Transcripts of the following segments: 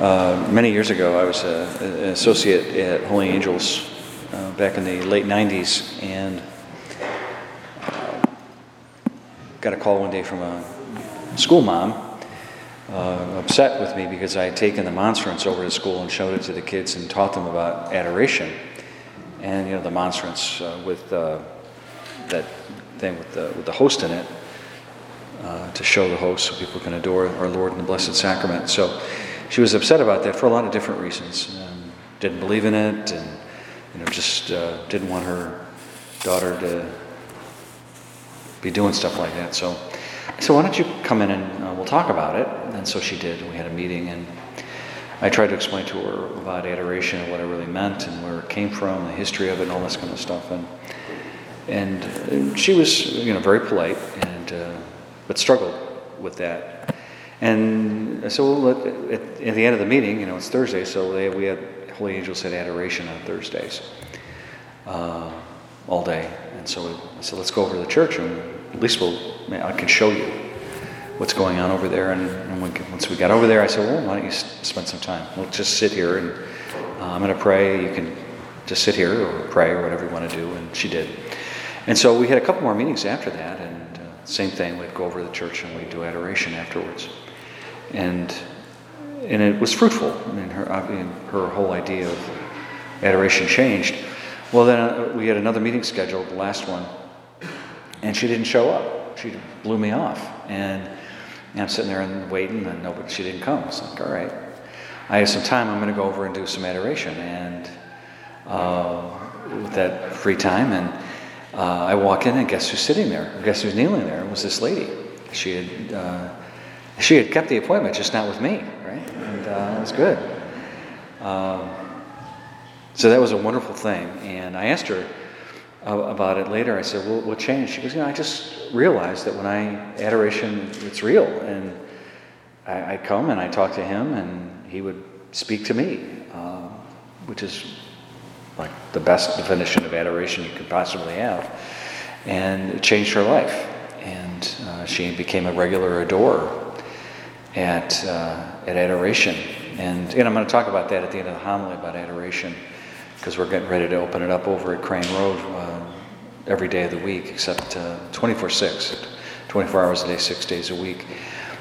Uh, many years ago, I was a, an associate at Holy Angels uh, back in the late 90s, and uh, got a call one day from a school mom uh, upset with me because I had taken the monstrance over to school and showed it to the kids and taught them about adoration. And, you know, the monstrance uh, with that thing with the, with the host in it to show the host so people can adore our Lord in the Blessed Sacrament. So she was upset about that for a lot of different reasons. Um, didn't believe in it and, you know, just uh, didn't want her daughter to be doing stuff like that. So said, why don't you come in and uh, we'll talk about it? And so she did. We had a meeting and I tried to explain to her about adoration and what it really meant and where it came from, the history of it, and all this kind of stuff. And and she was, you know, very polite and uh, but struggled with that. And so at, at, at, the end of the meeting, you know, it's Thursday, so they, we had Holy Angels had adoration on Thursdays uh, all day. And so I said, let's go over to the church and at least we'll, I can show you what's going on over there. And, and once we got over there, I said, well, why don't you spend some time? We'll just sit here and uh, I'm going to pray. You can just sit here or pray or whatever you want to do. And she did. And so we had a couple more meetings after that. And uh, same thing, we'd go over to the church and we'd do adoration afterwards. And and it was fruitful. I mean, her, I mean, her whole idea of adoration changed. Well, then uh, we had another meeting scheduled, the last one, and she didn't show up. She blew me off. And, and I'm sitting there and waiting, and nobody, she didn't come. It's like, all right. I have some time, I'm going to go over and do some adoration. And uh, with that free time, and uh, I walk in, and guess who's sitting there? Guess who's kneeling there? It was this lady. She had, uh, she had kept the appointment, just not with me, right? And uh, was good. Um, so that was a wonderful thing. And I asked her about it later. I said, well, what changed? She goes, you know, I just realized that when I, adoration, it's real. And I, I come and I talk to him and he would speak to me, uh, which is like the best definition of adoration you could possibly have. And it changed her life. And uh, she became a regular adorer at, uh, at adoration. And, and I'm going to talk about that at the end of the homily about adoration because we're getting ready to open it up over at Crane Road uh, every day of the week, except uh, 24 6, 24 hours a day, six days a week.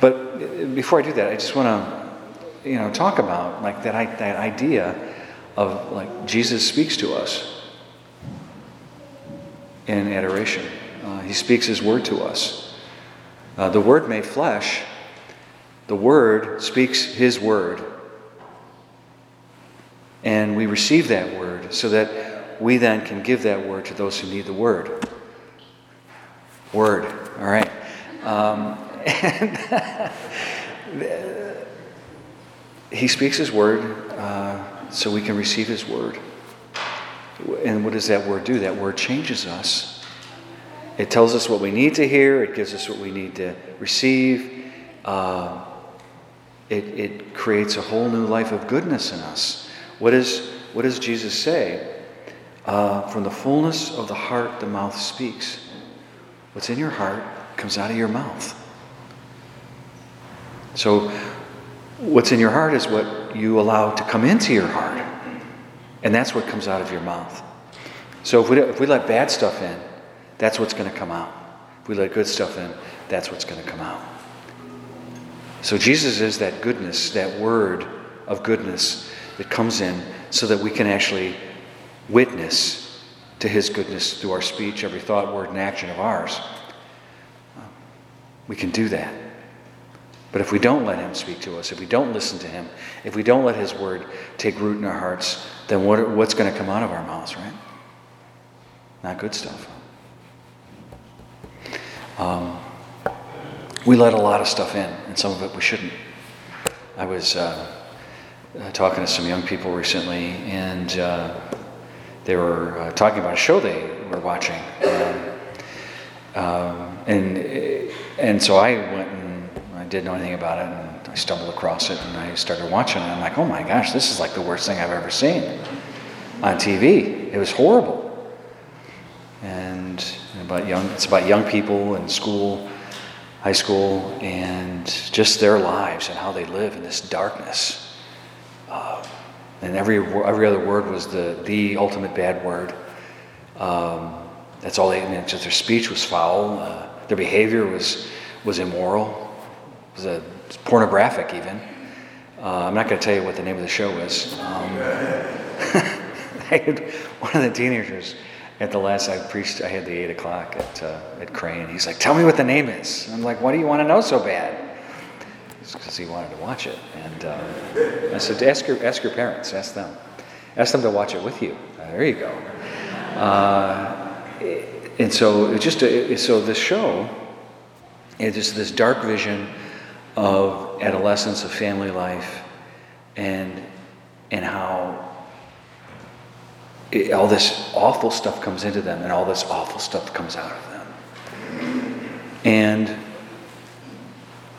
But uh, before I do that, I just want to, you know, talk about like that, that idea of like Jesus speaks to us in adoration. Uh, he speaks His word to us. Uh, the Word made flesh. The Word speaks His word and we receive that word so that we then can give that word to those who need the word. Word, all right. Um, he speaks his word uh, so we can receive his word. And what does that word do? That word changes us. It tells us what we need to hear, it gives us what we need to receive. Uh, it, it creates a whole new life of goodness in us. What, is, what does Jesus say? Uh, from the fullness of the heart, the mouth speaks. What's in your heart comes out of your mouth. So, what's in your heart is what you allow to come into your heart. And that's what comes out of your mouth. So, if we, if we let bad stuff in, that's what's going to come out. If we let good stuff in, that's what's going to come out. So, Jesus is that goodness, that word of goodness that comes in so that we can actually witness to His goodness through our speech, every thought, word, and action of ours. We can do that. But if we don't let Him speak to us, if we don't listen to Him, if we don't let His word take root in our hearts, then what, what's going to come out of our mouths, right? Not good stuff. Um, we let a lot of stuff in, and some of it we shouldn't. I was. Uh, uh, talking to some young people recently, and uh, they were uh, talking about a show they were watching. Um, and and so I went and I didn't know anything about it, and I stumbled across it, and I started watching it. I'm like, oh my gosh, this is like the worst thing I've ever seen on TV. It was horrible. And about young, it's about young people in school, high school, and just their lives and how they live in this darkness and every every other word was the the ultimate bad word. Um, that's all they. I mean, just their speech was foul. Uh, their behavior was was immoral. It was a pornographic even. Uh, I'm not going to tell you what the name of the show is. Um, one of the teenagers at the last I preached. I had the eight o'clock at uh, at Crane. He's like, "Tell me what the name is." I'm like, "What do you want to know so bad?" It's because he wanted to watch it. And uh, I said, ask your, ask your parents, ask them. Ask them to watch it with you. Uh, there you go. Uh, and so it just it, so this show is just this dark vision of adolescence, of family life, and and how it, all this awful stuff comes into them, and all this awful stuff comes out of them. And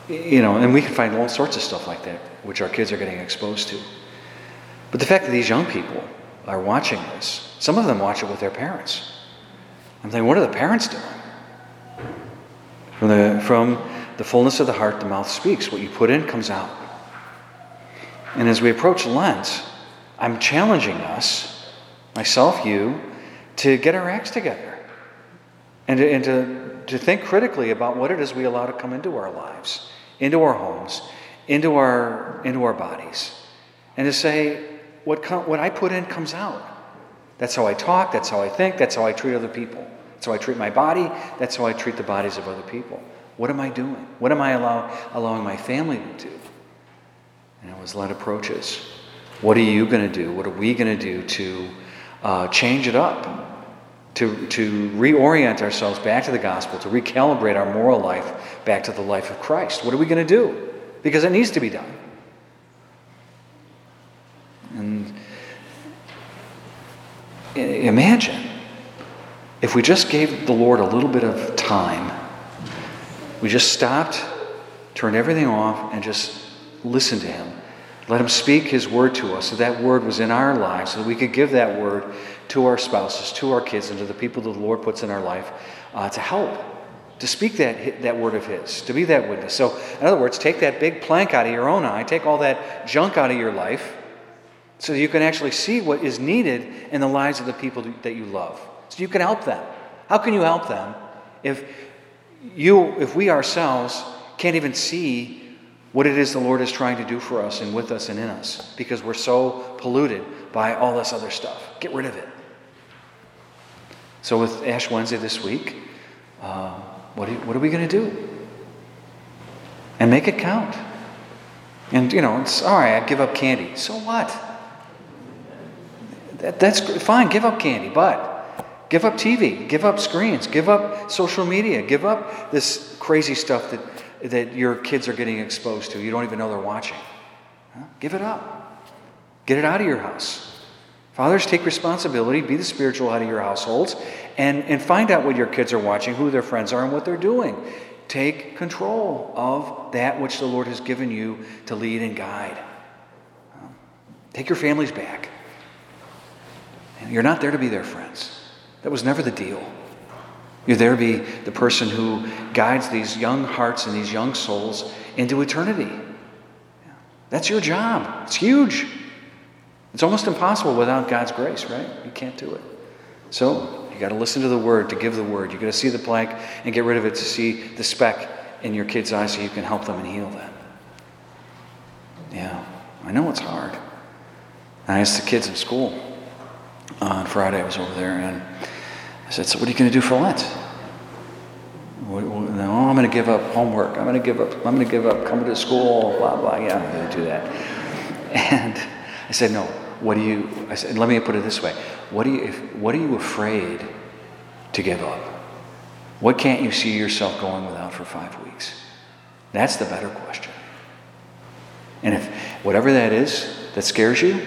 you know, and we can find all sorts of stuff like that, which our kids are getting exposed to. But the fact that these young people are watching this, some of them watch it with their parents. I'm thinking, what are the parents doing? From the, from the fullness of the heart, the mouth speaks. What you put in comes out. And as we approach Lent, I'm challenging us, myself, you, to get our acts together and to, and to, to think critically about what it is we allow to come into our lives into our homes, into our, into our bodies, and to say, what, com- what I put in comes out. That's how I talk, that's how I think, that's how I treat other people. That's how I treat my body, that's how I treat the bodies of other people. What am I doing? What am I allow, allowing my family to do? And as Lent approaches, what are you going to do? What are we going to do to uh, change it up? to, to reorient ourselves back to the gospel, to recalibrate our moral life back to the life of Christ. What are we going to do? Because it needs to be done. And imagine if we just gave the Lord a little bit of time, we just stopped, turned everything off, and just listened to Him. Let Him speak His word to us, so that word was in our lives, so that we could give that word to our spouses, to our kids, and to the people that the Lord puts in our life uh, to help, to speak that, that word of His, to be that witness. So, in other words, take that big plank out of your own eye, take all that junk out of your life, so you can actually see what is needed in the lives of the people that you love. So you can help them. How can you help them if you, if we ourselves can't even see what it is the Lord is trying to do for us and with us and in us because we're so polluted by all this other stuff? Get rid of it. So, with Ash Wednesday this week, uh, what, are, what are we going to do? And make it count. And, you know, it's all right, I give up candy. So what? That, that's fine, give up candy, but give up TV, give up screens, give up social media, give up this crazy stuff that, that your kids are getting exposed to. You don't even know they're watching. Huh? Give it up. Get it out of your house. Fathers, take responsibility, be the spiritual head of your households, and, and find out what your kids are watching, who their friends are, and what they're doing. Take control of that which the Lord has given you to lead and guide. Take your families back. You're not there to be their friends. That was never the deal. You're there be the person who guides these young hearts and these young souls into eternity. That's your job. It's huge. It's almost impossible without God's grace, right? You can't do it. So you got to listen to the word to give the word. You got to see the plank and get rid of it to see the speck in your kid's eye so you can help them and heal them. Yeah, I know it's hard. I asked the kids in school on Friday. I was over there and I said, "So what are you going to do for Lent?" No, I'm going to give up homework. I'm going to give up. I'm going to give up coming to school. Blah blah. Yeah, I'm going to do that. And I said, no, what do you, I said, let me put it this way. What, do you, if, what are you afraid to give up? What can't you see yourself going without for five weeks? That's the better question. And if whatever that is that scares you,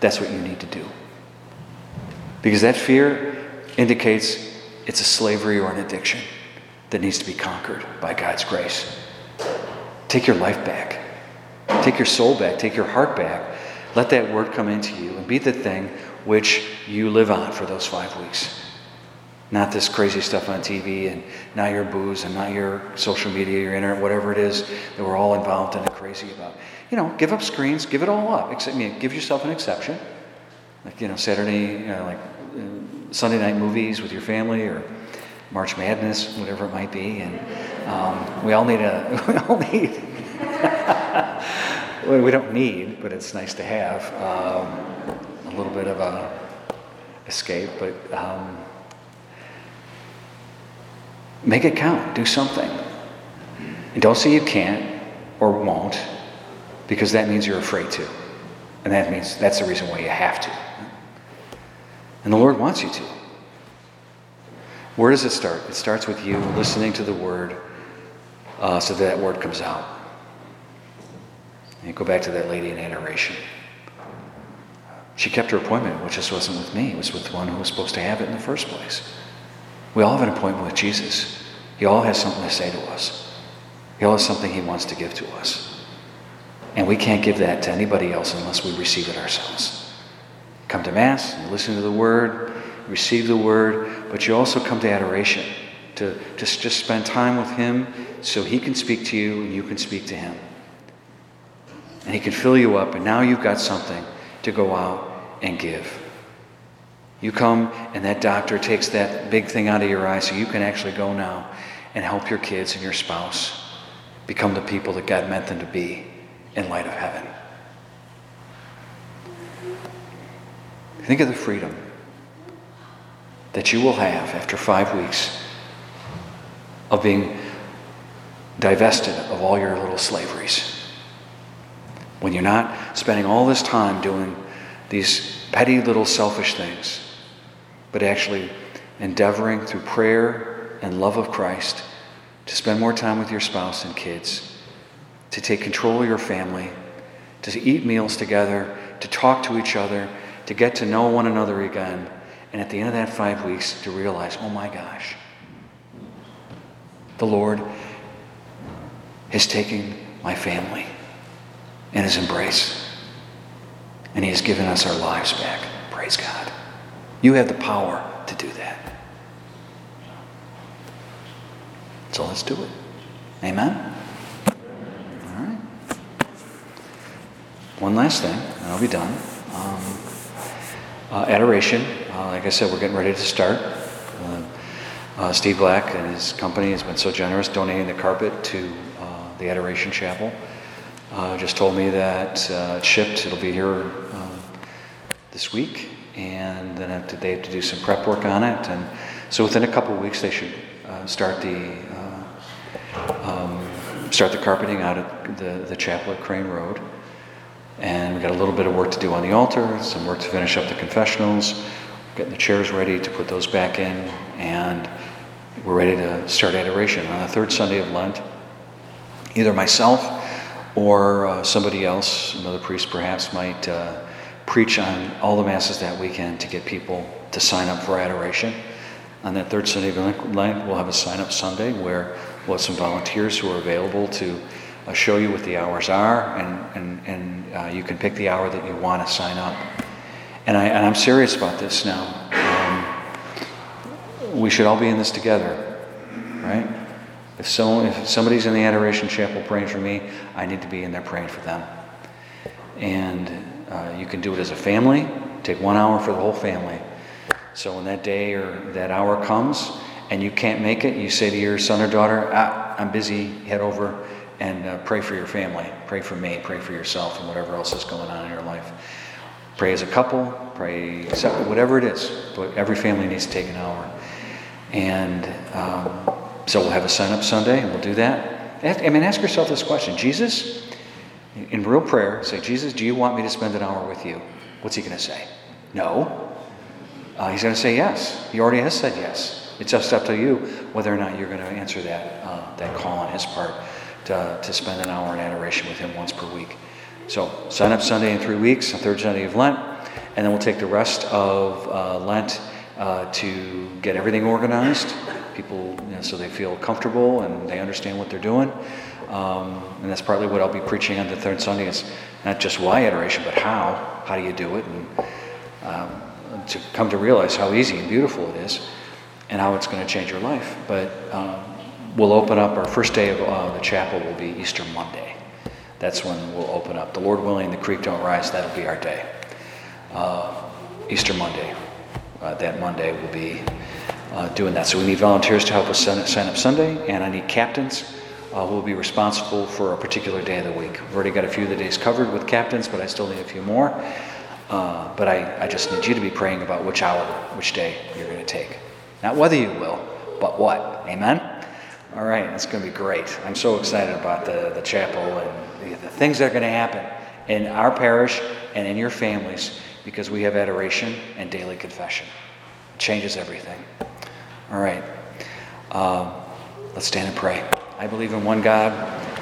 that's what you need to do. Because that fear indicates it's a slavery or an addiction that needs to be conquered by God's grace. Take your life back. Take your soul back. Take your heart back let that word come into you and be the thing which you live on for those five weeks. Not this crazy stuff on TV and not your booze and not your social media, your internet, whatever it is that we're all involved in and crazy about. You know, give up screens, give it all up. Except, I mean, give yourself an exception. Like, you know, Saturday, you know, like Sunday night movies with your family or March Madness, whatever it might be. And um, we all need a, we all need, we don't need, but it's nice to have um, a little bit of a escape. But um, Make it count. Do something. And don't say you can't or won't, because that means you're afraid to. And that means that's the reason why you have to. And the Lord wants you to. Where does it start? It starts with you listening to the word uh, so that, that word comes out. And go back to that lady in adoration. She kept her appointment, which just wasn't with me, it was with the one who was supposed to have it in the first place. We all have an appointment with Jesus. He all has something to say to us. He all has something He wants to give to us. And we can't give that to anybody else unless we receive it ourselves. Come to Mass, and listen to the Word, receive the Word, but you also come to adoration, to just, just spend time with Him so He can speak to you and you can speak to Him. And He can fill you up, and now you've got something to go out and give. You come and that doctor takes that big thing out of your eye so you can actually go now and help your kids and your spouse become the people that God meant them to be in light of heaven. Think of the freedom that you will have after five weeks of being divested of all your little slaveries. When you're not spending all this time doing these petty little selfish things but actually endeavoring through prayer and love of Christ to spend more time with your spouse and kids, to take control of your family, to eat meals together, to talk to each other, to get to know one another again, and at the end of that five weeks, to realize, oh my gosh, the Lord has taken my family in his embrace, and he has given us our lives back. Praise God. You have the power to do that. So let's do it. Amen? All right. One last thing, and I'll be done. Um, adoration. Uh, like I said, we're getting ready to start. Uh, uh Steve Black and his company has been so generous donating the carpet to uh, the Adoration Chapel. Uh, just told me that it shipped. It'll be here this week and then have to, they have to do some prep work on it. And so within a couple of weeks, they should uh, start the uh, um, start the carpeting out at the, the chapel at Crane Road. And we got a little bit of work to do on the altar, some work to finish up the confessionals, getting the chairs ready to put those back in, and we're ready to start adoration on the third Sunday of Lent. Either myself or uh, somebody else, another priest perhaps, might uh, preach on all the masses that weekend to get people to sign up for adoration. On that third Sunday of Lent, we'll have a sign up Sunday where we'll have some volunteers who are available to uh, show you what the hours are, and, and, and uh, you can pick the hour that you want to sign up. And, I, and I'm serious about this now. Um, we should all be in this together, right? If, so, if somebody's in the Adoration Chapel praying for me, I need to be in there praying for them. And uh, you can do it as a family, take one hour for the whole family. So when that day or that hour comes and you can't make it, you say to your son or daughter, ah, I'm busy, head over and uh, pray for your family. Pray for me, pray for yourself, and whatever else is going on in your life. Pray as a couple, pray separate, whatever it is. But every family needs to take an hour. And um, so we'll have a sign up Sunday, and we'll do that. I mean, ask yourself this question Jesus, in real prayer, say, Jesus, do you want me to spend an hour with you? What's he going to say? No. Uh, he's going to say yes. He already has said yes. It's just up to you whether or not you're going to answer that, uh, that call on his part to, to spend an hour in adoration with him once per week. So sign up Sunday in three weeks, the third Sunday of Lent, and then we'll take the rest of uh, Lent uh, to get everything organized. People, you know, so they feel comfortable and they understand what they're doing. Um, and that's partly what I'll be preaching on the third Sunday is not just why adoration, but how. How do you do it? And um, to come to realize how easy and beautiful it is. and how it's going to change your life. But um, we'll open up, our first day of uh, the chapel will be Easter Monday. That's when we'll open up. The Lord willing, the creek don't rise, that'll be our day. Uh, Easter Monday. Uh, that Monday we'll be uh, doing that. So we need volunteers to help us sign, sign up Sunday, and I need captains uh, who will be responsible for a particular day of the week. I've already got a few of the days covered with captains, but I still need a few more. Uh, but I, I just need you to be praying about which hour, which day you're going to take. Not whether you will, but what. Amen? All right, that's going to be great. I'm so excited about the, the chapel and the, the things that are going to happen in our parish and in your families because we have adoration and daily confession. It changes everything. All right. Um, let's stand and pray. I believe in one God